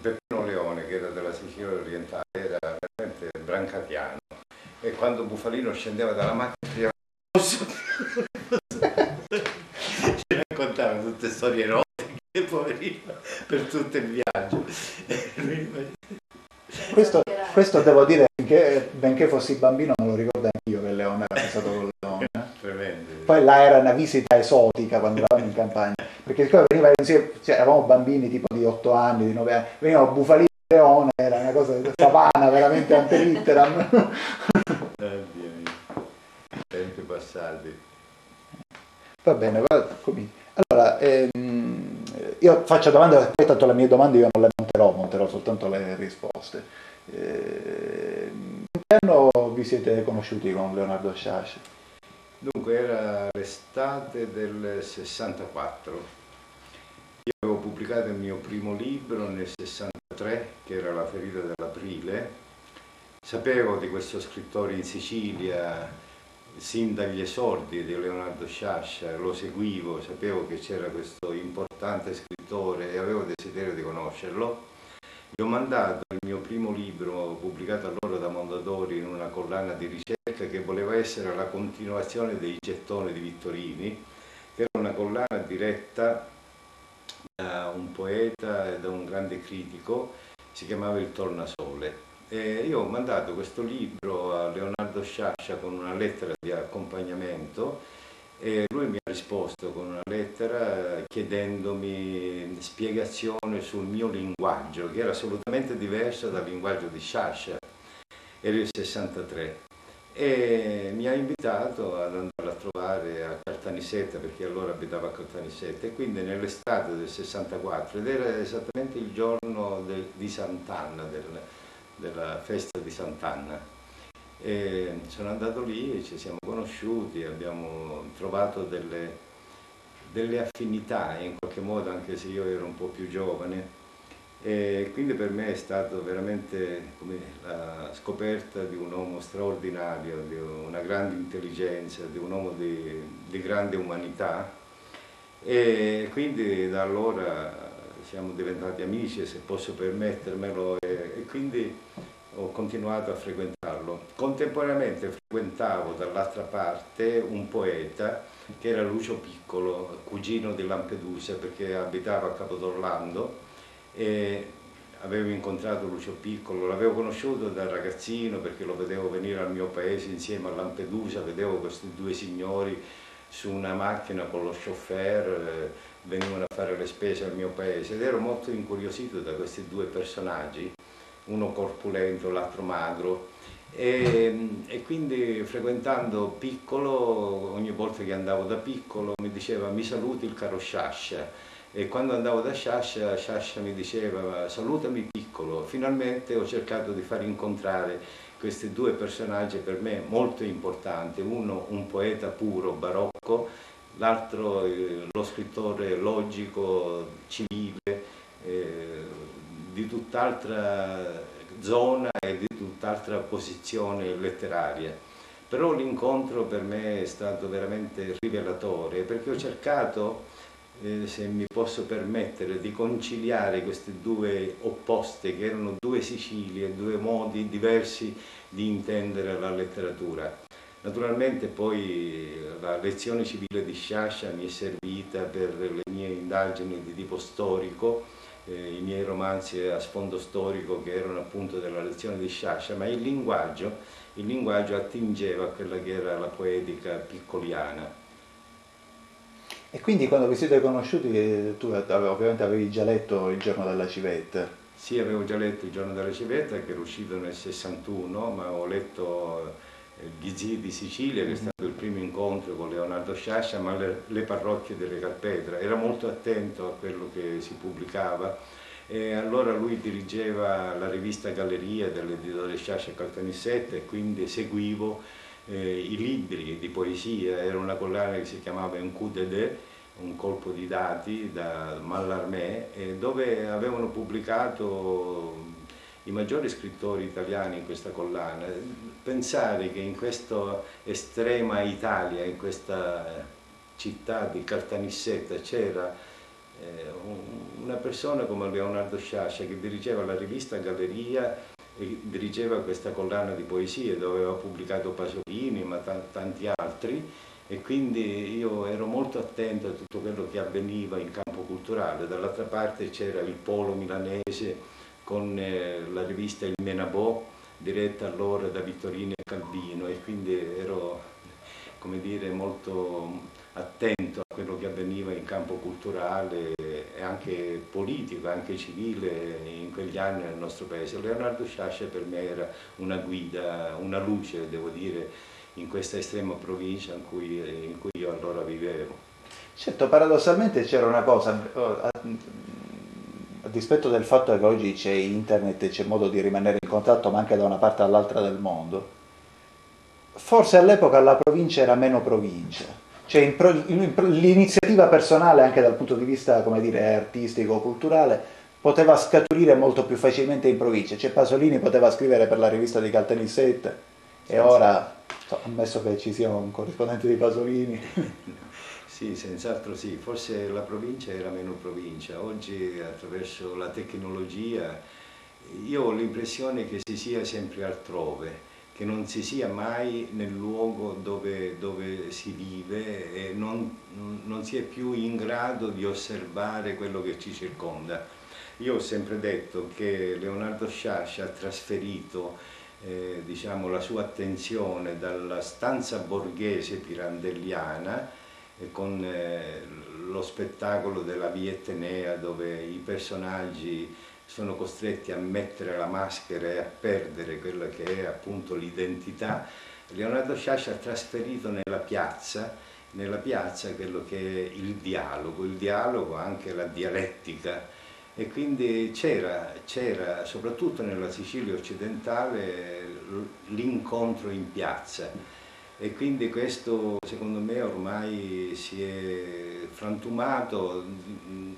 Peppino Leone, che era della Sicilia orientale, era veramente brancatiano. E quando Bufalino scendeva dalla macchina, ci raccontava tutte storie erotiche, poverino, per tutto il viaggio. Questo, questo devo dire, benché, benché fossi bambino, me lo ricordo anch'io che Leone era stato con Leone. Tremendo. Poi là era una visita esotica quando eravamo in campagna, perché siccome veniva insieme, cioè, eravamo bambini tipo di 8 anni, di 9 anni, venivano Bufalino e Leone, era una cosa savana veramente antelitteram. Eh, Dio mio. Tempi passati. Va bene, va. Allora, ehm, io faccio domande, poi tanto le mie domande io non le monterò, monterò soltanto le risposte. In che anno vi siete conosciuti con Leonardo Sciascia? Dunque era l'estate del 64. Io avevo pubblicato il mio primo libro nel 63, che era La ferita dell'aprile. Sapevo di questo scrittore in Sicilia sin dagli esordi di Leonardo Sciascia, lo seguivo, sapevo che c'era questo importante scrittore e avevo desiderio di conoscerlo. Gli ho mandato il mio primo libro pubblicato allora da Mondadori in una collana di ricerca che voleva essere la continuazione dei gettoni di Vittorini, che era una collana diretta da un poeta e da un grande critico, si chiamava Il Tornasole. E io ho mandato questo libro a Leonardo Sciascia con una lettera di accompagnamento e lui mi ha risposto con una lettera chiedendomi spiegazione sul mio linguaggio, che era assolutamente diverso dal linguaggio di Sciascia, era il 63, e mi ha invitato ad andare a trovare a Caltanissetta, perché allora abitava a Caltanissetta, e quindi nell'estate del 64, ed era esattamente il giorno del- di Sant'Anna, del- della festa di Sant'Anna. E sono andato lì ci siamo conosciuti, abbiamo trovato delle, delle affinità in qualche modo, anche se io ero un po' più giovane. E quindi per me è stato veramente come la scoperta di un uomo straordinario, di una grande intelligenza, di un uomo di, di grande umanità. E quindi da allora siamo diventati amici, se posso permettermelo, e, e quindi ho continuato a frequentarlo. Contemporaneamente frequentavo dall'altra parte un poeta che era Lucio Piccolo, cugino di Lampedusa perché abitava a Capodorlando e avevo incontrato Lucio Piccolo, l'avevo conosciuto da ragazzino perché lo vedevo venire al mio paese insieme a Lampedusa, vedevo questi due signori su una macchina con lo chauffeur, eh, venivano a fare le spese al mio paese ed ero molto incuriosito da questi due personaggi uno corpulento, l'altro magro. E, e, quindi frequentando piccolo, ogni volta che andavo da piccolo mi diceva mi saluti il caro Sciascia e quando andavo da Sciascia, Sciascia mi diceva salutami piccolo. Finalmente ho cercato di far incontrare questi due personaggi per me molto importanti, uno un poeta puro, barocco, l'altro eh, lo scrittore logico, civile. Eh, di tutt'altra zona e di tutt'altra posizione letteraria. Però l'incontro per me è stato veramente rivelatore perché ho cercato, eh, se mi posso permettere, di conciliare queste due opposte che erano due Sicilie, due modi diversi di intendere la letteratura. Naturalmente poi la lezione civile di Sciascia mi è servita per le mie indagini di tipo storico, eh, i miei romanzi a sfondo storico che erano appunto della lezione di Sciascia, ma il linguaggio, il linguaggio attingeva a quella che era la poetica piccoliana. E quindi quando vi siete conosciuti eh, tu ovviamente avevi già letto Il giorno della civetta? Sì, avevo già letto Il giorno della civetta che era uscito nel 61, ma ho letto eh, Gli zii di Sicilia che è stato il primo incontro con Leonardo Sciascia, ma le, le parrocchie delle Carpetra. Era molto attento a quello che si pubblicava e allora lui dirigeva la rivista Galleria dell'editore Sciascia Caltanissette e quindi seguivo eh, i libri di poesia, era una collana che si chiamava Un coup de deux, un colpo di dati da Mallarmé, eh, dove avevano pubblicato i maggiori scrittori italiani in questa collana. Pensare che in questa estrema Italia, in questa città di Caltanissetta, c'era eh, una persona come Leonardo Sciascia che dirigeva la rivista Galleria e dirigeva questa collana di poesie dove aveva pubblicato Pasolini ma tanti altri e quindi io ero molto attento a tutto quello che avveniva in campo culturale. Dall'altra parte c'era il polo milanese con eh, la rivista Il Menabò diretta allora da Vittorino e Calvino e quindi ero come dire, molto attento a quello che avveniva in campo culturale e anche politico, anche civile in quegli anni nel nostro paese. Leonardo Sciascia per me era una guida, una luce, devo dire, in questa estrema provincia in cui, in cui io allora vivevo. Certo, paradossalmente c'era una cosa, a, dispetto del fatto che oggi c'è internet e c'è modo di rimanere in contatto ma anche da una parte all'altra del mondo, forse all'epoca la provincia era meno provincia, cioè l'iniziativa personale anche dal punto di vista come dire, artistico, culturale, poteva scaturire molto più facilmente in provincia, cioè Pasolini poteva scrivere per la rivista di Caltanissette e ora, ammesso che ci sia un corrispondente di Pasolini... Sì, senz'altro sì, forse la provincia era meno provincia, oggi attraverso la tecnologia io ho l'impressione che si sia sempre altrove, che non si sia mai nel luogo dove, dove si vive e non, non, si è più in grado di osservare quello che ci circonda. Io ho sempre detto che Leonardo Sciascia ha trasferito eh, diciamo, la sua attenzione dalla stanza borghese pirandelliana eh, con eh, lo spettacolo della Via Etnea dove i personaggi sono costretti a mettere la maschera e a perdere quella che è appunto l'identità. Leonardo Sciascia ha trasferito nella piazza, nella piazza quello che è il dialogo, il dialogo anche la dialettica. E quindi c'era, soprattutto nella Sicilia occidentale l'incontro in piazza. E quindi questo secondo me ormai si è frantumato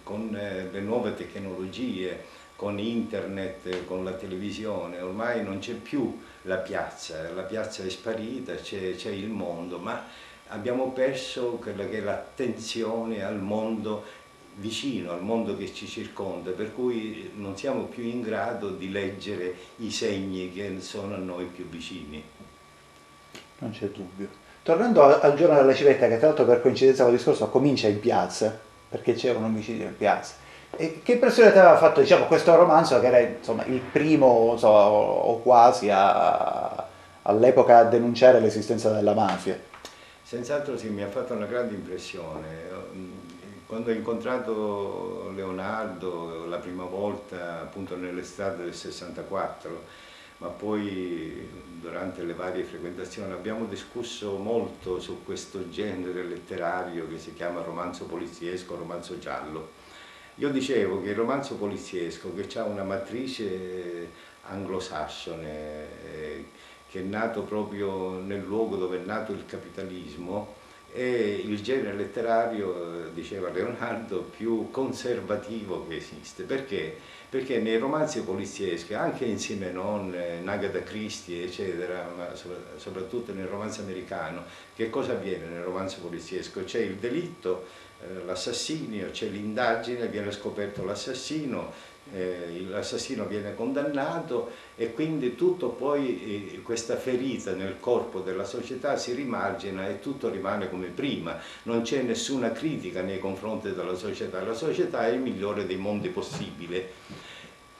con le nuove tecnologie con internet, con la televisione, ormai non c'è più la piazza, la piazza è sparita, c'è il mondo, ma abbiamo perso quella che è l'attenzione al mondo vicino, al mondo che ci circonda, per cui non siamo più in grado di leggere i segni che sono a noi più vicini. Non c'è dubbio. Tornando al giorno della civetta, che tra l'altro per coincidenza con il discorso comincia in piazza, perché c'è un omicidio in piazza, e che impressione ti aveva fatto diciamo, questo romanzo che era insomma, il primo so, o quasi a, all'epoca a denunciare l'esistenza della mafia? Senz'altro sì, mi ha fatto una grande impressione. Quando ho incontrato Leonardo la prima volta appunto nell'estate del 64, ma poi durante le varie frequentazioni abbiamo discusso molto su questo genere letterario che si chiama romanzo poliziesco, romanzo giallo io dicevo che il romanzo poliziesco, che ha una matrice anglosassone, eh, che è nato proprio nel luogo dove è nato il capitalismo, è il genere letterario, diceva Leonardo, più conservativo che esiste. Perché? Perché nei romanzi polizieschi, anche insieme non in Agatha Christie, eccetera, ma soprattutto nel romanzo americano, che cosa avviene nel romanzo poliziesco? C'è il delitto, eh, l'assassinio, c'è l'indagine, viene scoperto l'assassino, eh, l'assassino viene condannato e quindi tutto poi eh, questa ferita nel corpo della società si rimargina e tutto rimane come prima, non c'è nessuna critica nei confronti della società, la società è il migliore dei mondi possibili.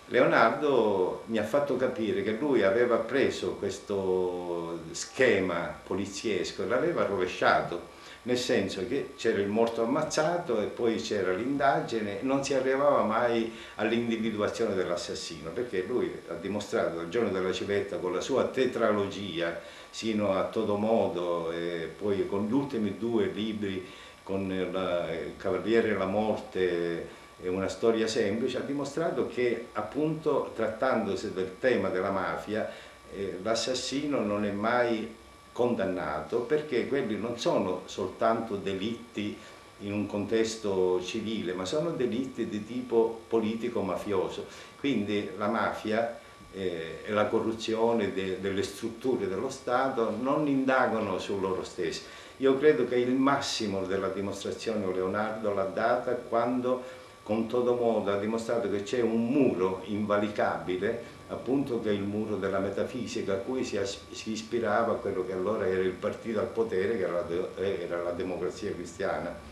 Leonardo mi ha fatto capire che lui aveva preso questo schema poliziesco e l'aveva rovesciato nel senso che c'era il morto ammazzato e poi c'era l'indagine, non si arrivava mai all'individuazione dell'assassino, perché lui ha dimostrato il giorno della civetta con la sua tetralogia, sino a Todomodo e poi con gli ultimi due libri, con il Cavaliere e la Morte e una storia semplice, ha dimostrato che appunto trattandosi del tema della mafia, eh, l'assassino non è mai condannato perché quelli non sono soltanto delitti in un contesto civile, ma sono delitti di tipo politico-mafioso. Quindi la mafia eh, e la corruzione de, delle strutture dello Stato non indagano su loro stessi. Io credo che il massimo della dimostrazione Leonardo l'ha data quando con todo modo ha dimostrato che c'è un muro invalicabile, appunto che è il muro della metafisica, a cui si, si ispirava quello che allora era il partito al potere, che era la, era la democrazia cristiana.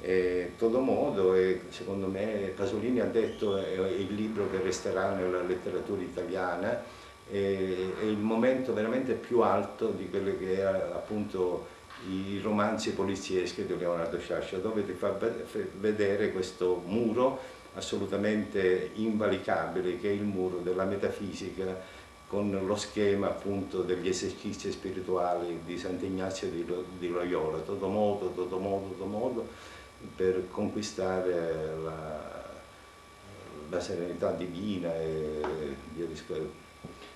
E, todo modo, e secondo me Pasolini ha detto è il libro che resterà nella letteratura italiana, è, è il momento veramente più alto di quello che era appunto i romanzi polizieschi di Leonardo Sciascia, dove ti fa vedere questo muro assolutamente invalicabile che è il muro della metafisica con lo schema appunto degli esercizi spirituali di Sant'Ignazio di, Loyola, todo modo, todo modo, todo modo, per conquistare la, la serenità divina e via,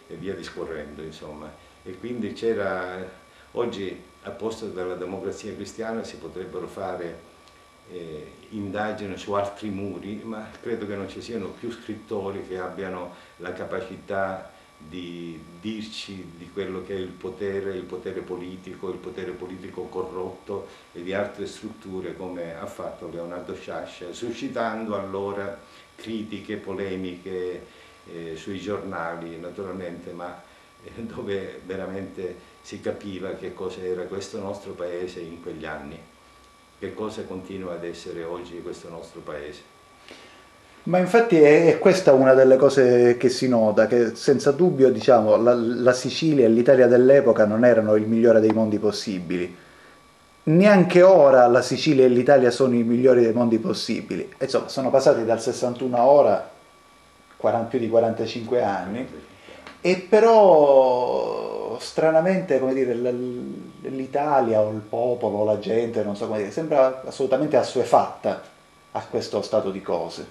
e via discorrendo, insomma. E quindi c'era, oggi a posto della democrazia cristiana si potrebbero fare eh, indagini su altri muri, ma credo che non ci siano più scrittori che abbiano la capacità di dirci di quello che è il potere, il potere politico, il potere politico corrotto e di altre strutture come ha fatto Leonardo Sciascia, suscitando allora critiche, polemiche eh, sui giornali naturalmente, ma eh, dove veramente si capiva che cosa era questo nostro paese in quegli anni, che cosa continua ad essere oggi questo nostro paese. Ma infatti è, è, questa una delle cose che si nota, che senza dubbio diciamo, la, la Sicilia e l'Italia dell'epoca non erano il migliore dei mondi possibili. Neanche ora la Sicilia e l'Italia sono i migliori dei mondi possibili. Insomma, sono passati dal 61 a ora 40, più di 45 anni, e però stranamente come dire, l'Italia o il popolo, la gente, non so come dire, sembra assolutamente assuefatta a questo stato di cose.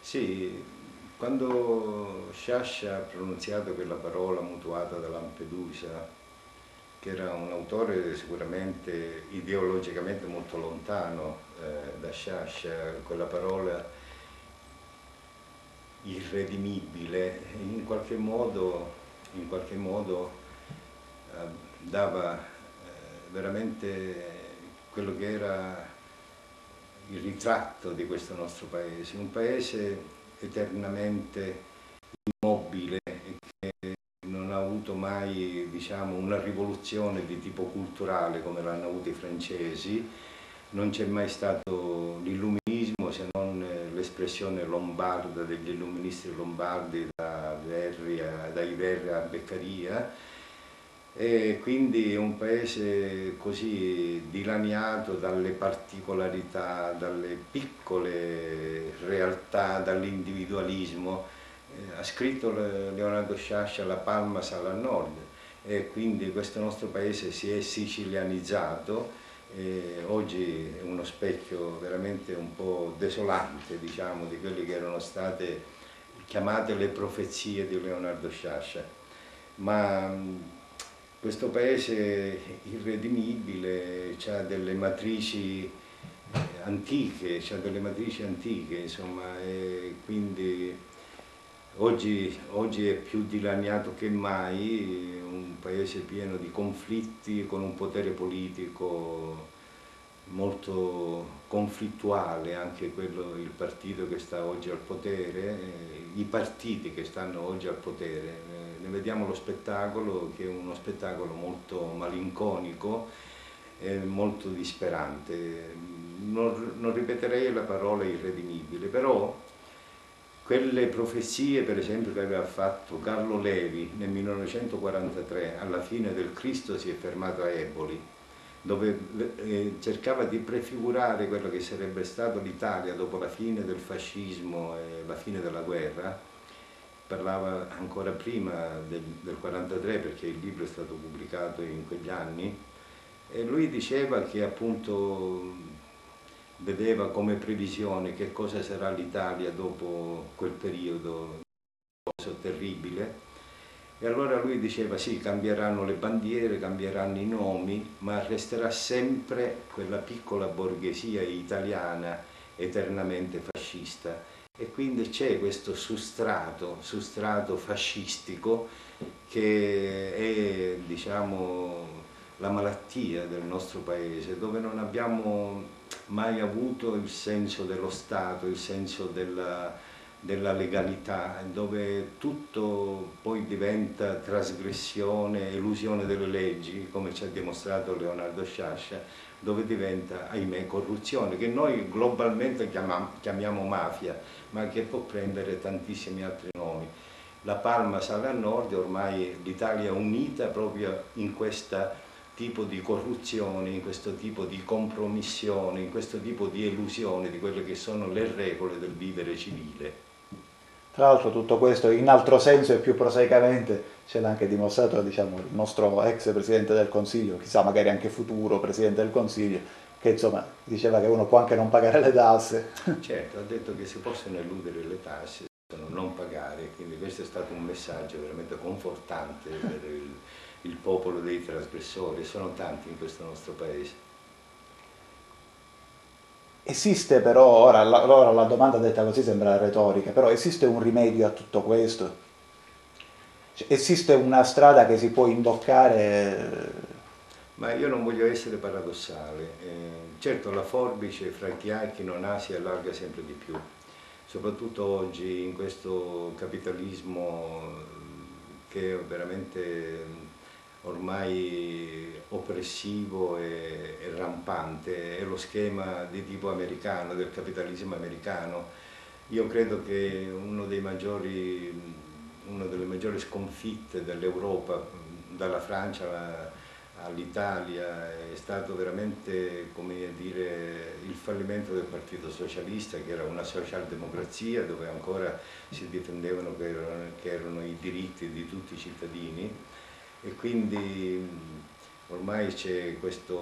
Sì, quando Sciascia ha pronunziato quella parola mutuata da Lampedusa, che era un autore sicuramente ideologicamente molto lontano eh, da Sciascia, quella parola irredimibile, in qualche modo, in qualche modo eh, dava eh, veramente quello che era il ritratto di questo nostro paese, un paese eternamente immobile che non ha avuto mai diciamo, una rivoluzione di tipo culturale come l'hanno avuto i francesi, non c'è mai stato l'illuminismo se non l'espressione lombarda degli illuministi lombardi da Verri a, dai Verri a Beccaria e quindi un paese così dilaniato dalle particolarità, dalle piccole realtà, dall'individualismo. Eh, ha scritto Leonardo Sciascia La Palma sale al nord e quindi questo nostro paese si è sicilianizzato e oggi è uno specchio veramente un po' desolante diciamo, di quelle che erano state chiamate le profezie di Leonardo Sciascia. Ma questo paese irredimibile ha delle matrici antiche, ha delle matrici antiche, insomma, e quindi oggi, oggi è più dilaniato che mai, un paese pieno di conflitti, con un potere politico molto conflittuale, anche quello, il partito che sta oggi al potere, i partiti che stanno oggi al potere ne vediamo lo spettacolo che è uno spettacolo molto malinconico e molto disperante. Non, non ripeterei la parola irredimibile, però quelle profezie per esempio che aveva fatto Carlo Levi nel 1943 alla fine del Cristo si è fermato a Eboli dove eh, cercava di prefigurare quello che sarebbe stato l'Italia dopo la fine del fascismo e la fine della guerra. Parlava ancora prima del, del 43 perché il libro è stato pubblicato in quegli anni e lui diceva che appunto vedeva come previsione che cosa sarà l'Italia dopo quel periodo terribile. E allora lui diceva sì, cambieranno le bandiere, cambieranno i nomi, ma resterà sempre quella piccola borghesia italiana eternamente fascista. E quindi c'è questo sustrato, sustrato fascistico che è diciamo, la malattia del nostro paese, dove non abbiamo mai avuto il senso dello Stato, il senso della, della legalità, dove tutto poi diventa trasgressione, elusione delle leggi, come ci ha dimostrato Leonardo Sciascia, dove diventa, ahimè, corruzione, che noi globalmente chiamiamo, chiamiamo mafia, ma che può prendere tantissimi altri nomi. La palma sale a nord e ormai l'Italia è unita proprio in questo tipo di corruzione, in questo tipo di compromissione, in questo tipo di elusione di quelle che sono le regole del vivere civile. Tra l'altro tutto questo in altro senso e più prosaicamente ce l'ha anche dimostrato diciamo, il nostro ex Presidente del Consiglio, chissà magari anche futuro Presidente del Consiglio, che insomma diceva che uno può anche non pagare le tasse. Certo, ha detto che si possono eludere le tasse, non pagare, quindi questo è stato un messaggio veramente confortante per il, il popolo dei trasgressori, sono tanti in questo nostro paese. Esiste però, ora la, ora la domanda detta così sembra retorica, però esiste un rimedio a tutto questo? Cioè, esiste una strada che si può imboccare? Ma io non voglio essere paradossale. Eh, certo la forbice fra chi ha e chi non ha si allarga sempre di più, soprattutto oggi in questo capitalismo che è veramente ormai oppressivo e, e, rampante, è lo schema di tipo americano, del capitalismo americano. Io credo che maggiori, una delle maggiori sconfitte dell'Europa, dalla Francia all'Italia, è stato veramente dire, il fallimento del Partito Socialista, che era una socialdemocrazia dove ancora si difendevano che erano, che erano i diritti di tutti i cittadini e quindi ormai c'è questa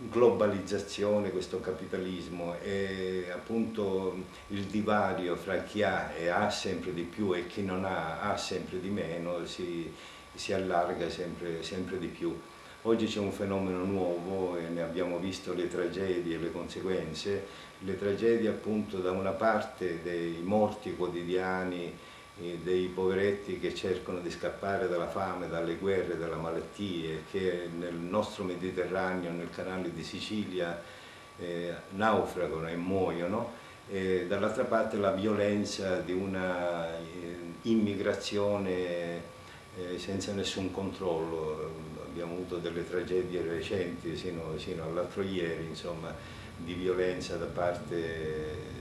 globalizzazione, questo capitalismo e appunto il divario fra chi ha e ha sempre di più e chi non ha ha sempre di meno si, si allarga sempre, sempre di più. Oggi c'è un fenomeno nuovo e ne abbiamo visto le tragedie e le conseguenze, le tragedie appunto da una parte dei morti quotidiani dei poveretti che cercano di scappare dalla fame, dalle guerre, dalle malattie, che nel nostro Mediterraneo, nel canale di Sicilia, eh, naufragano e muoiono, e dall'altra parte la violenza di una eh, immigrazione eh, senza nessun controllo. Abbiamo avuto delle tragedie recenti, sino, sino all'altro ieri, insomma, di violenza da parte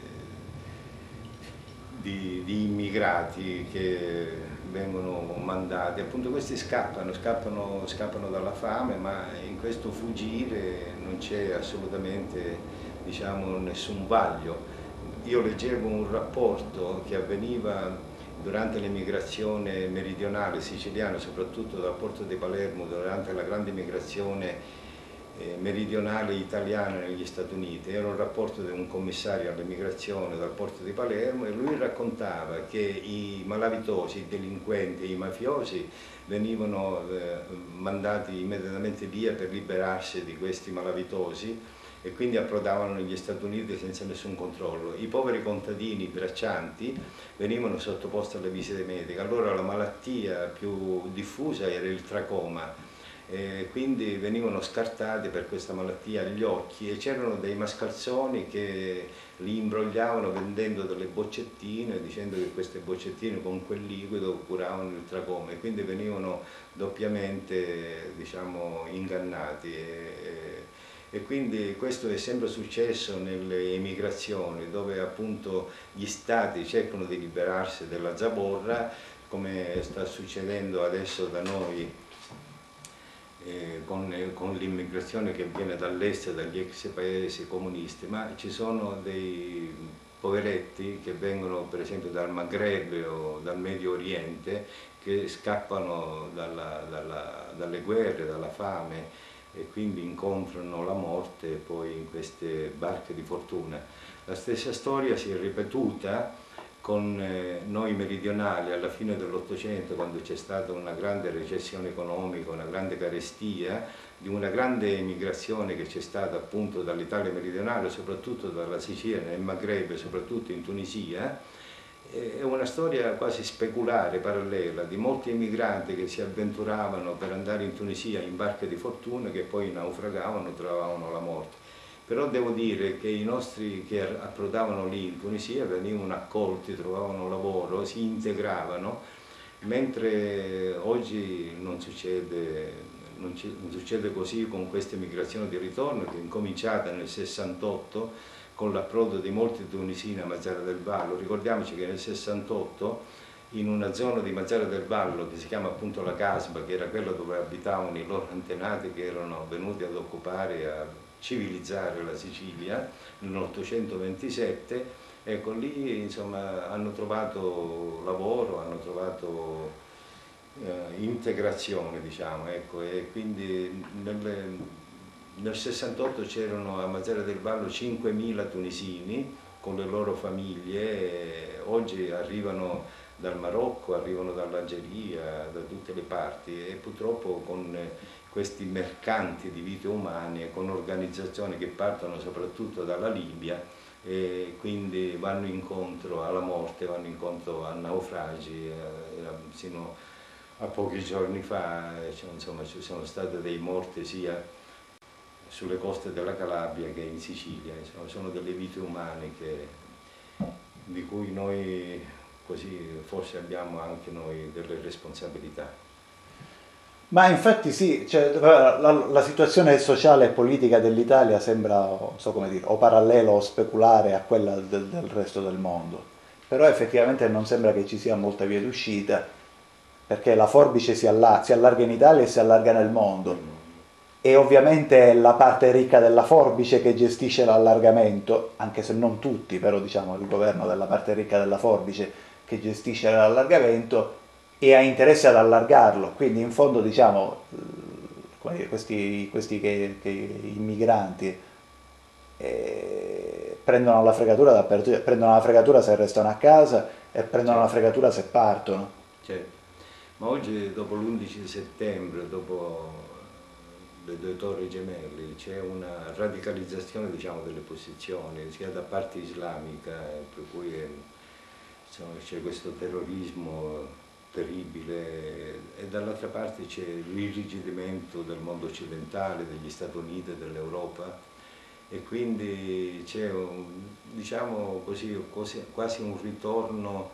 di, di, immigrati che vengono mandati, appunto questi scappano, scappano, scappano dalla fame, ma in questo fuggire non c'è assolutamente diciamo, nessun vaglio. Io leggevo un rapporto che avveniva durante l'emigrazione meridionale siciliana, soprattutto dal porto di Palermo, durante la grande migrazione meridionale italiana negli Stati Uniti, era un rapporto di un commissario all'immigrazione dal porto di Palermo e lui raccontava che i malavitosi, i delinquenti, i mafiosi venivano eh, mandati immediatamente via per liberarsi di questi malavitosi e quindi approdavano negli Stati Uniti senza nessun controllo. I poveri contadini braccianti venivano sottoposti alle visite mediche, allora la malattia più diffusa era il tracoma, e quindi venivano scartati per questa malattia gli occhi e c'erano dei mascalzoni che li imbrogliavano vendendo delle boccettine dicendo che queste boccettine con quel liquido curavano il tracoma e quindi venivano doppiamente diciamo, ingannati. E, e quindi questo è sempre successo nelle emigrazioni dove appunto gli stati cercano di liberarsi della zavorra come sta succedendo adesso da noi eh, con, con l'immigrazione che viene dall'est, dagli ex paesi comunisti, ma ci sono dei poveretti che vengono per esempio dal Maghreb o dal Medio Oriente che scappano dalla, dalla, dalle guerre, dalla fame e quindi incontrano la morte poi in queste barche di fortuna. La stessa storia si è ripetuta con eh, noi meridionali alla fine dell'Ottocento, quando c'è stata una grande recessione economica, una grande carestia, di una grande emigrazione che c'è stata appunto dall'Italia meridionale, soprattutto dalla Sicilia, nel Maghreb, soprattutto in Tunisia, è una storia quasi speculare, parallela, di molti emigranti che si avventuravano per andare in Tunisia in barche di fortuna che poi naufragavano, trovavano la morte. Però devo dire che i nostri che approdavano lì in Tunisia venivano accolti, trovavano lavoro, si integravano, mentre oggi non succede, non, succede così con questa migrazione di ritorno che è incominciata nel 68 con l'approdo di molti tunisini a Mazzara del Vallo. Ricordiamoci che nel 68 in una zona di Mazzara del Vallo che si chiama appunto la Casba, che era quella dove abitavano i loro antenati che erano venuti ad occupare, a civilizzare la Sicilia nell'827, ecco lì insomma hanno trovato lavoro, hanno trovato eh, integrazione diciamo, ecco, e quindi nel, nel 68 c'erano a Mazara del Vallo 5.000 tunisini con le loro famiglie, oggi arrivano dal Marocco, arrivano dall'Algeria, da tutte le parti e purtroppo con questi mercanti di vite umane con organizzazioni che partono soprattutto dalla Libia e quindi vanno incontro alla morte, vanno incontro a naufragi, eh, sino a pochi giorni fa cioè, insomma, ci sono stati dei morti sia sulle coste della Calabria che in Sicilia, insomma, sono delle vite umane che, di cui noi così forse abbiamo anche noi delle responsabilità. Ma infatti sì, cioè, la, la, situazione sociale e politica dell'Italia sembra, so come dire, o parallelo o speculare a quella del, del resto del mondo, però effettivamente non sembra che ci sia molta via d'uscita, perché la forbice si, allarga, si allarga in Italia e si allarga nel mondo. E ovviamente è la parte ricca della forbice che gestisce l'allargamento, anche se non tutti, però diciamo il governo della parte ricca della forbice che gestisce l'allargamento e ha interesse ad allargarlo, quindi in fondo diciamo questi, questi che, che immigranti eh, prendono, la fregatura prendono la fregatura se restano a casa e prendono certo. la fregatura se partono. Certo. Ma oggi dopo l'11 settembre, dopo le due torri gemelli, c'è una radicalizzazione diciamo, delle posizioni sia da parte islamica, per cui c'è questo terrorismo terribile e dall'altra parte c'è l'irrigidimento del mondo occidentale, degli Stati Uniti, dell'Europa e quindi c'è diciamo quasi un ritorno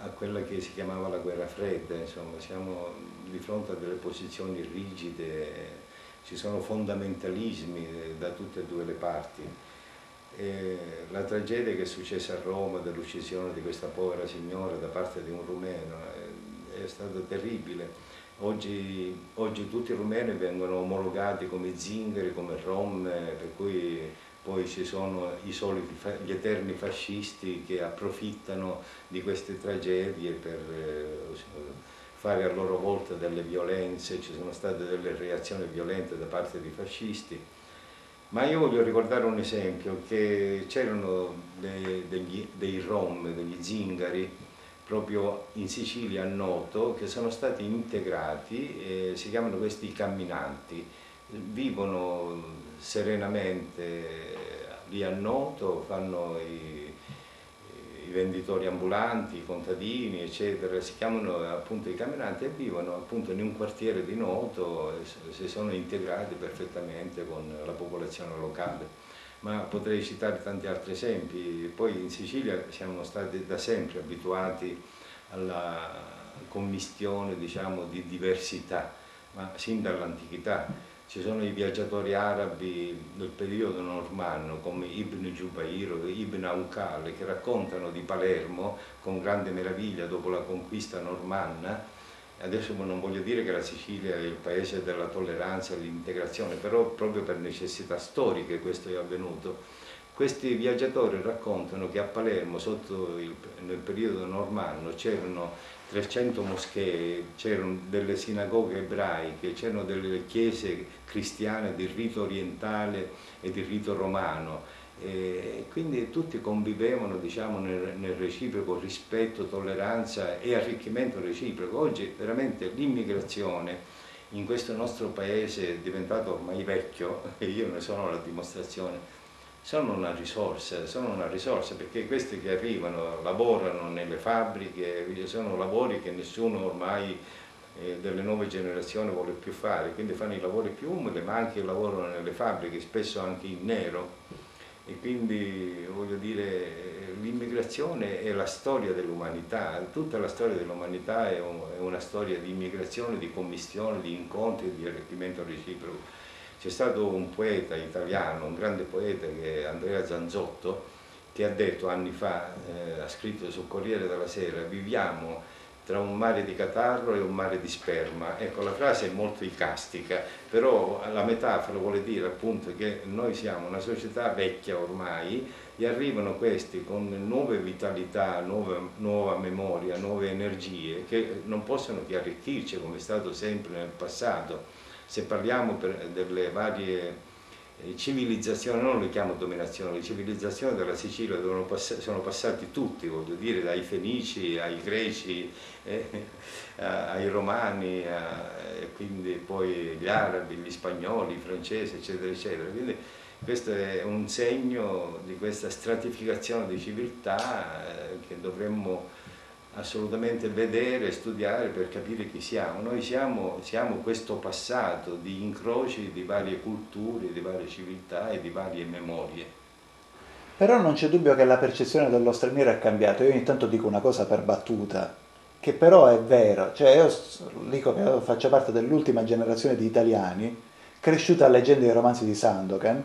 a quella che si chiamava la guerra fredda, insomma siamo di fronte a delle posizioni rigide, ci sono fondamentalismi da tutte e due le parti. E la tragedia che è successa a Roma dell'uccisione di questa povera signora da parte di un rumeno è stato terribile. Oggi, oggi, tutti i rumeni vengono omologati come zingari, come rom, per cui poi ci sono i soliti, gli eterni fascisti che approfittano di queste tragedie per eh, fare a loro volta delle violenze, ci sono state delle reazioni violente da parte dei fascisti. Ma io voglio ricordare un esempio, che c'erano dei, dei rom, degli zingari, proprio in Sicilia a Noto che sono stati integrati, eh, si chiamano questi camminanti, vivono serenamente lì a Noto, fanno i, i venditori ambulanti, i contadini, eccetera, si chiamano appunto i camminanti e vivono appunto in un quartiere di Noto si sono integrati perfettamente con la popolazione locale ma potrei citare tanti altri esempi. Poi in Sicilia siamo stati da sempre abituati alla commistione diciamo, di diversità, ma sin dall'antichità. Ci sono i viaggiatori arabi del periodo normanno come Ibn Jubair o Ibn Aukal che raccontano di Palermo con grande meraviglia dopo la conquista normanna Adesso non voglio dire che la Sicilia è il paese della tolleranza e dell'integrazione, però proprio per necessità storiche questo è avvenuto. Questi viaggiatori raccontano che a Palermo, il, nel periodo normanno, c'erano 300 moschee, c'erano delle sinagoghe ebraiche, c'erano delle chiese cristiane di rito orientale e di rito romano e quindi tutti convivevano diciamo, nel, nel, reciproco rispetto, tolleranza e arricchimento reciproco. Oggi veramente l'immigrazione in questo nostro paese è diventato ormai vecchio, e io ne sono la dimostrazione, sono una risorsa, sono una risorsa perché questi che arrivano lavorano nelle fabbriche, sono lavori che nessuno ormai eh, delle nuove generazioni vuole più fare, quindi fanno i lavori più umili, ma anche lavorano nelle fabbriche, spesso anche in nero. E quindi voglio dire, l'immigrazione è la storia dell'umanità, tutta la storia dell'umanità è, un, è una storia di immigrazione, di commissione, di incontri, di arricchimento reciproco. C'è stato un poeta italiano, un grande poeta che è Andrea Zanzotto, che ha detto anni fa, eh, ha scritto sul Corriere della Sera, viviamo tra un mare di catarro e un mare di sperma. Ecco, la frase è molto icastica, però la metafora vuole dire appunto che noi siamo una società vecchia ormai e arrivano questi con nuove vitalità, nuova, nuova memoria, nuove energie che non possono che arricchirci come è stato sempre nel passato. Se parliamo per, delle varie civilizzazione, non le chiamo dominazione, le civilizzazioni della Sicilia pass sono passati tutti, voglio dire, dai Fenici ai Greci, eh, ai Romani, e quindi poi gli Arabi, gli Spagnoli, i Francesi, eccetera, eccetera. Quindi questo è un segno di questa stratificazione di civiltà eh, che dovremmo assolutamente vedere, studiare per capire chi siamo. Noi siamo, siamo, questo passato di incroci di varie culture, di varie civiltà e di varie memorie. Però non c'è dubbio che la percezione dello straniero è cambiata. Io ogni tanto dico una cosa per battuta, che però è vera. Cioè io dico che io faccio parte dell'ultima generazione di italiani cresciuta a leggende dei romanzi di Sandokan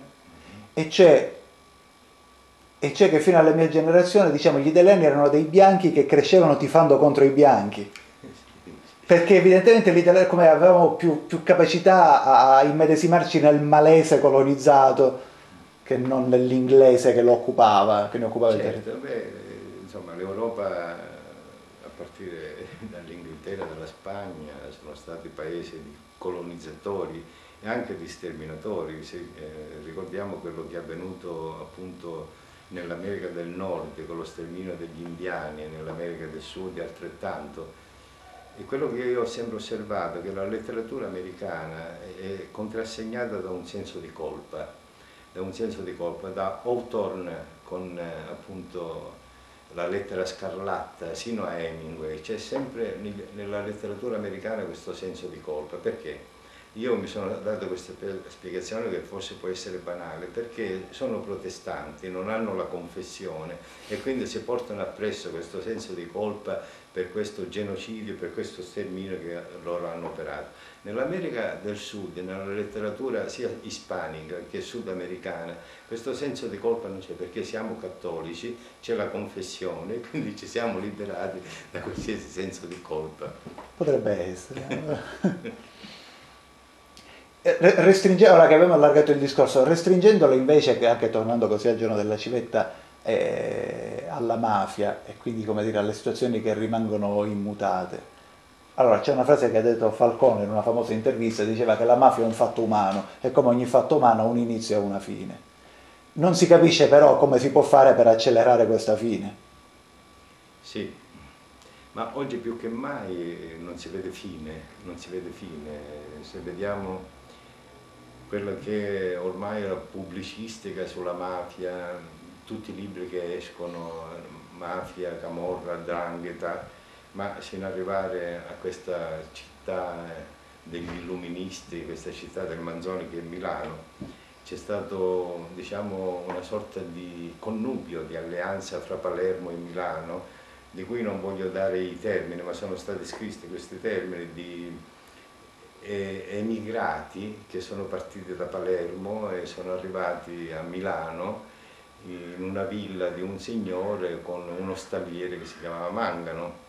e c'è e c'è che fino alla mia generazione, diciamo, gli italiani erano dei bianchi che crescevano tifando contro i bianchi. Perché evidentemente l'italiano, come avevamo più, più capacità a immedesimarci nel malese colonizzato che non nell'inglese che lo occupava, che ne occupava certo, il territorio. Beh, insomma, l'Europa, a partire dall'Inghilterra, dalla Spagna, sono stati paesi di colonizzatori e anche di sterminatori. Se, eh, ricordiamo quello che è avvenuto appunto nell'America del Nord con lo sterminio degli indiani e nell'America del Sud altrettanto. E quello che io ho sempre osservato è che la letteratura americana è contrassegnata da un senso di colpa, da un senso di colpa, da Hawthorne con appunto la lettera scarlatta sino a Hemingway, c'è sempre nella letteratura americana questo senso di colpa, perché? Io mi sono dato questa spiegazione che forse può essere banale, perché sono protestanti, non hanno la confessione e quindi si portano appresso questo senso di colpa per questo genocidio, per questo sterminio che loro hanno operato. Nell'America del Sud, nella letteratura sia ispanica che sudamericana, questo senso di colpa non c'è perché siamo cattolici, c'è la confessione, quindi ci siamo liberati da qualsiasi senso di colpa. Potrebbe essere. Eh, restringe, ora che abbiamo allargato il discorso, restringendolo invece, anche tornando così al giorno della civetta, eh, alla mafia e quindi come dire alle situazioni che rimangono immutate. Allora c'è una frase che ha detto Falcone in una famosa intervista, diceva che la mafia è un fatto umano e come ogni fatto umano ha un inizio e una fine. Non si capisce però come si può fare per accelerare questa fine. Sì, ma oggi più che mai non si vede fine, non si vede fine. Se vediamo quella che ormai la pubblicistica sulla mafia, tutti i libri che escono, mafia, camorra, drangheta, ma sino ad arrivare a questa città degli illuministi, questa città del Manzoni che è Milano, c'è stato diciamo, una sorta di connubio, di alleanza fra Palermo e Milano, di cui non voglio dare i termini, ma sono stati scritti questi termini di emigrati che sono partiti da Palermo e sono arrivati a Milano in una villa di un signore con uno stalliere che si chiamava Mangano.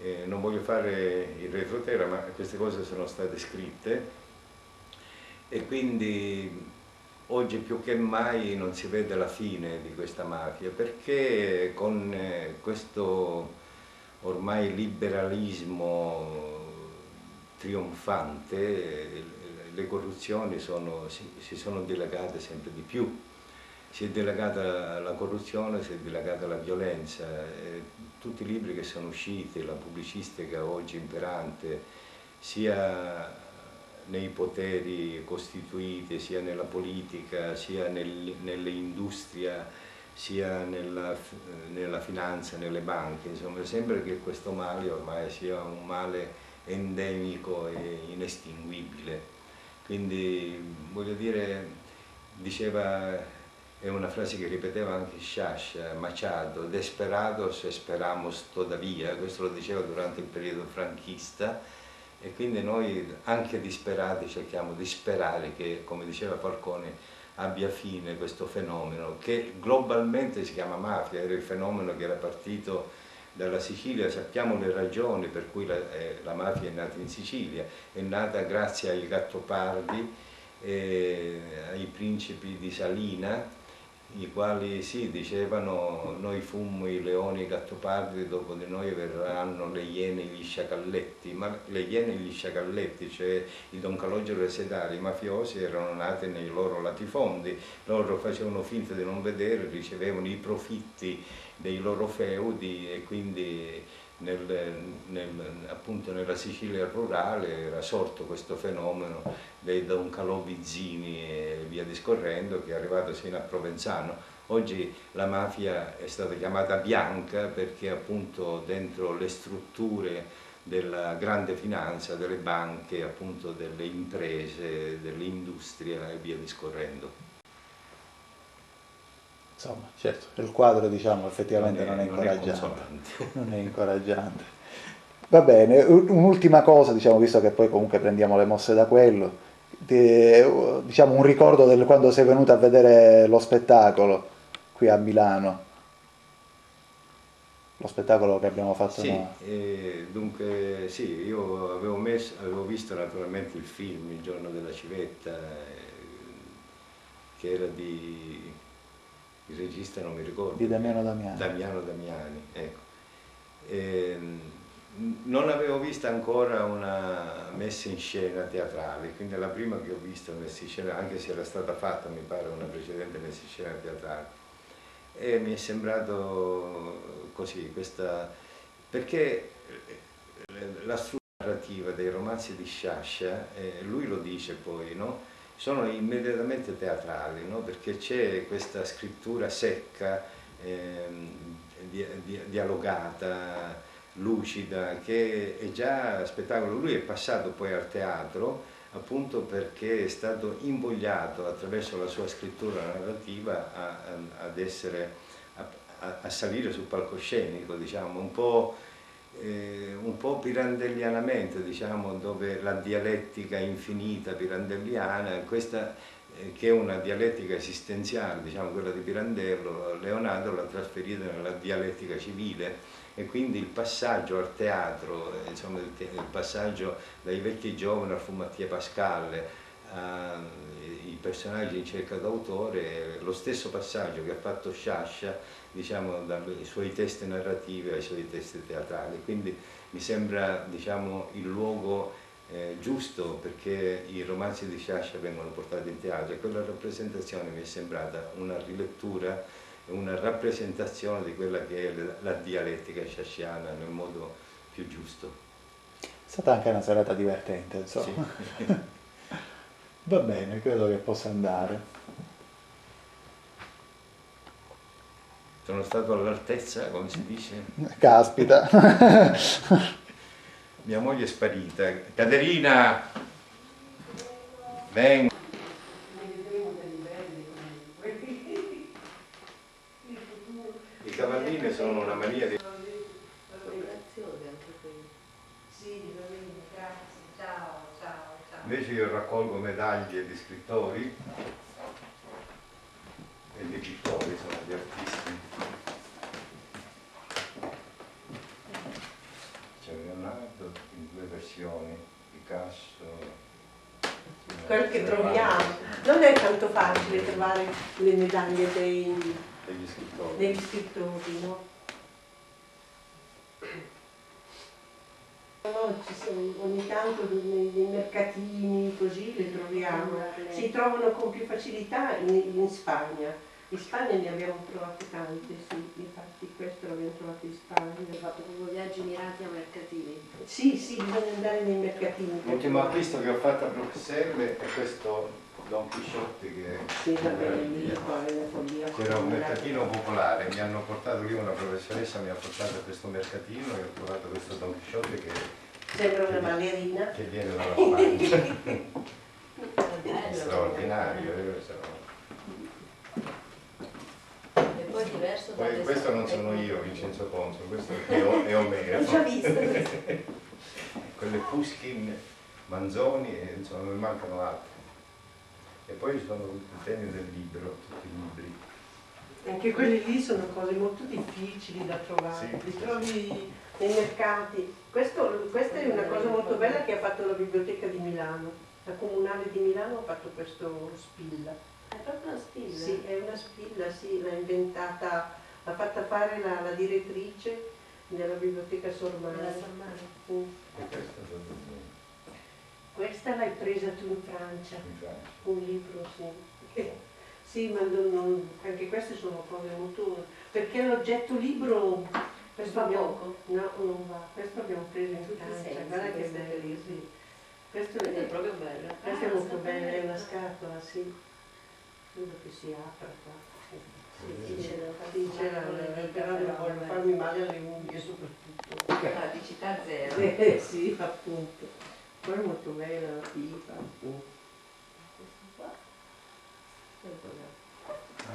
E non voglio fare il retroterra, ma queste cose sono state scritte e quindi oggi più che mai non si vede la fine di questa mafia perché con eh, questo ormai liberalismo trionfante, le corruzioni sono, si, sono dilagate sempre di più. Si è dilagata la corruzione, si è dilagata la violenza. tutti i libri che sono usciti, la pubblicistica oggi imperante, sia nei poteri costituiti, sia nella politica, sia nel, nell'industria, sia nella, nella finanza, nelle banche. Insomma, sembra che questo male ormai sia un male endemico e inestinguibile. Quindi voglio dire, diceva, è una frase che ripeteva anche Sciascia, Machado, desperados esperamos todavia, questo lo diceva durante il periodo franchista. E quindi noi anche disperati cerchiamo di sperare che, come diceva Falcone, abbia fine questo fenomeno che globalmente si chiama mafia, era il fenomeno che era partito dalla Sicilia, sappiamo le ragioni per cui la, eh, la mafia è nata in Sicilia, è nata grazie ai Gattopardi, eh, ai principi di Salina, i quali sì, dicevano noi fummo i leoni e i gattopardi, dopo di noi verranno le iene e gli sciacalletti, ma le iene e gli sciacalletti, cioè i Don Calogero e sedari, i mafiosi erano nati nei loro latifondi, loro facevano finta di non vedere, ricevevano i profitti dei loro feudi e quindi nel, nel, appunto nella Sicilia rurale era sorto questo fenomeno dei Don Calò Bizzini e via discorrendo che è arrivato sino a Provenzano. Oggi la mafia è stata chiamata bianca perché appunto dentro le strutture della grande finanza, delle banche, appunto delle imprese, dell'industria e via discorrendo. Insomma, certo, il quadro diciamo effettivamente non è, non è incoraggiante. Non è, incoraggiante. Va bene, un'ultima cosa, diciamo, visto che poi comunque prendiamo le mosse da quello, di, diciamo un ricordo del quando sei venuto a vedere lo spettacolo qui a Milano. Lo spettacolo che abbiamo fatto sì, eh, dunque sì, io avevo, messo, avevo, visto naturalmente il film Il giorno della civetta, eh, che era di il regista non mi ricordo. Di Damiano Damiani. Damiano Damiani, ecco. E, ehm, non avevo visto ancora una messa in scena teatrale, quindi è la prima che ho visto messa in scena, anche se era stata fatta, mi pare, una precedente messa in scena teatrale. E mi è sembrato così, questa... perché la struttura narrativa dei romanzi di Sciascia, eh, lui lo dice poi, no? Sono immediatamente teatrali, no? perché c'è questa scrittura secca, ehm, di, di, dialogata, lucida, che è già spettacolo. Lui è passato poi al teatro appunto perché è stato invogliato attraverso la sua scrittura narrativa a, a, ad essere, a, a salire sul palcoscenico, diciamo, un po' eh, un po' pirandellianamente, diciamo, dove la dialettica infinita pirandelliana, questa eh, che è una dialettica esistenziale, diciamo quella di Pirandello, Leonardo l'ha trasferita nella dialettica civile e quindi il passaggio al teatro, eh, insomma, il, il, passaggio dai vecchi giovani al Fumattia Pascal, ai personaggi in cerca d'autore, lo stesso passaggio che ha fatto Sciascia diciamo, dai suoi testi narrativi ai suoi testi teatrali. Quindi mi sembra diciamo, il luogo eh, giusto perché i romanzi di Sciascia vengono portati in teatro e quella rappresentazione mi è sembrata una rilettura una rappresentazione di quella che è la dialettica sciasciana nel modo più giusto. È stata anche una serata divertente, insomma. Sì. Va bene, credo che possa andare. Sono stato all'altezza, come si dice? Caspita. Mia moglie è sparita. Caterina, vengo. I cavallini sono una mania di... Invece io raccolgo medaglie di scrittori e di pittori, sono di artisti. C'è Leonardo in due versioni, Picasso. Quel che troviamo. Non è tanto facile trovare le medaglie dei, degli scrittori. degli scrittori, no? ci sono ogni tanto nei, mercatini così le troviamo, si trovano con più facilità in, in Spagna. In Spagna ne abbiamo trovate tante, sì, infatti questo l'abbiamo trovato in Spagna. Hai fatto proprio viaggi mirati a mercatini? Sì, sì, bisogna andare nei mercatini. L'ultimo acquisto che ho fatto a Bruxelles è questo Don Chisciotte che sì, c'era un mercatino popolare, mi hanno portato lì una professoressa, mi ha portato a questo mercatino e ho trovato questo Don Chisciotte che Sembra una ballerina. che viene dalla Spagna. Bello. straordinario. eh, sono- E poi diverso Poi dalle- questo non sono io, Vincenzo Ponzo, questo è, O- è Omero. L'ho già visto. Quelle Pushkin, Manzoni e insomma non mi mancano altri. E poi ci sono i temi del libro, tutti i libri. Anche quelli lì sono cose molto difficili da trovare, Sì, li sì, trovi nei mercati. Questo- questa è una cosa molto bella che ha fatto la biblioteca di Milano. La comunale di Milano ha fatto questo spilla. È proprio una spilla. Sì, è una spilla, sì, l'ha inventata, l'ha fatta fare la, la direttrice della biblioteca Sormani. Mm. Questa l'hai presa tu in Francia, in Francia. un libro, sì. Sì, ma non- non- anche queste sono cose molto... perché l'oggetto libro... Questo abbiamo, poco? No, non va. Questo abbiamo preso in In tutti i Francia. Guarda che bellissimo. sì. Questo è proprio bello. questo Ah, è molto sta bello, è una scatola, sì. Credo che si apra qua. Sì, Sì, sì, male, però non voglio farmi male alle unghie soprattutto. Praticità zero. Eh, sì, appunto. Poi è molto bella la pipa, appunto.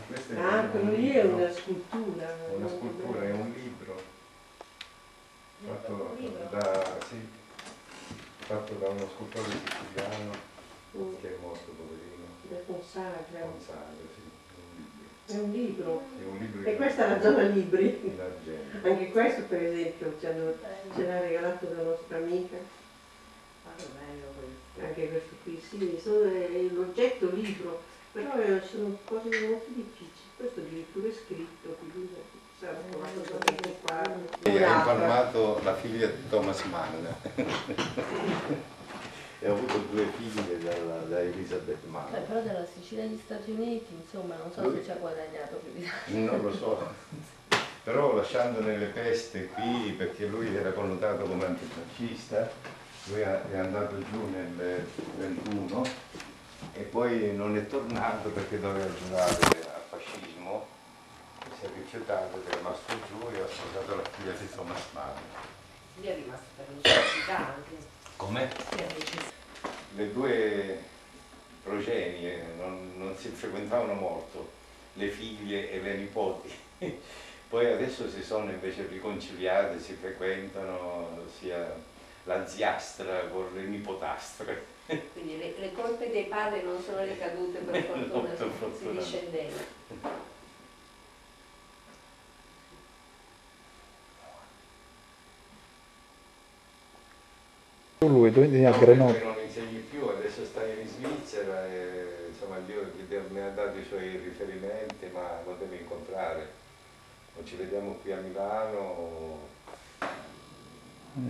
Questo. Ah, è quello lì è una scultura. una scultura, è un libro fatto libro. da, sì, fatto da uno scultore siciliano Mm, che è morto poverino, da consagra. Gonzaga, sì. È un libro. È un libro E questa è la zona libri. Anche questo per esempio ce l'ha, regalato la nostra amica. Ah. Anche questo qui, sì, è l'oggetto libro, però eh, sono cose molto difficili. Questo addirittura è scritto, quindi sarà trovato da qualche parte. E ha informato la figlia di Thomas Mann. e ha avuto due figlie dalla- da Elizabeth Beh, Mann. però dalla Sicilia agli Stati Uniti, insomma, non so Lui- se ci ha guadagnato più di tanto. Non lo so, però lasciandone le peste qui, perché lui era connotato come antifascista, lui è è andato giù nel 21 e poi non è tornato perché doveva giurare al fascismo, si è rifiutato, è rimasto giù e ha sposato la figlia di Thomas Mann. Lì è rimasta per necessità anche. Come? Le due progenie non, non si frequentavano molto, le figlie e le nipoti. Poi adesso si sono invece riconciliate, si frequentano sia la ziastra con le nipotastre. Quindi le, le colpe dei padri non sono ricadute per fortuna No, per sui discendenti. Lui, lui a No, Grenoble. non insegni più, adesso stai in Svizzera e insomma Dio mi ha dato i suoi riferimenti, ma lo devi incontrare. O ci vediamo qui a Milano.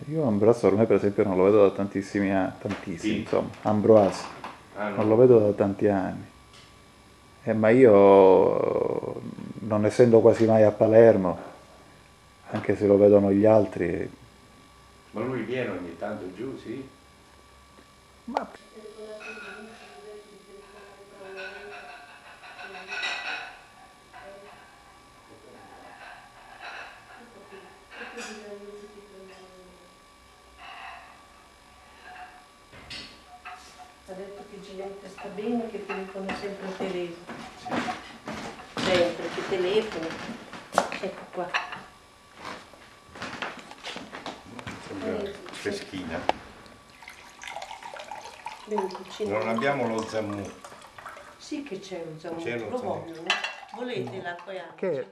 Io Ambroise ormai per esempio non lo vedo da tantissimi anni, tantissimi, Sì. insomma, Ambroise, Ah, no. non lo vedo da tanti anni. Eh, ma io, non essendo quasi mai a Palermo, anche se lo vedono gli altri, Ma lui viene ogni tanto giù, sì? ma Ha detto che Ginetta sta bene, che telefona sempre al telefono. Sempre, che telefona. Ecco qua. Sembra freschina. Vieni abbiamo lo zammù. Sì che c'è lo zamuto, lo lo vogliono. Volete l'acqua e acqua? che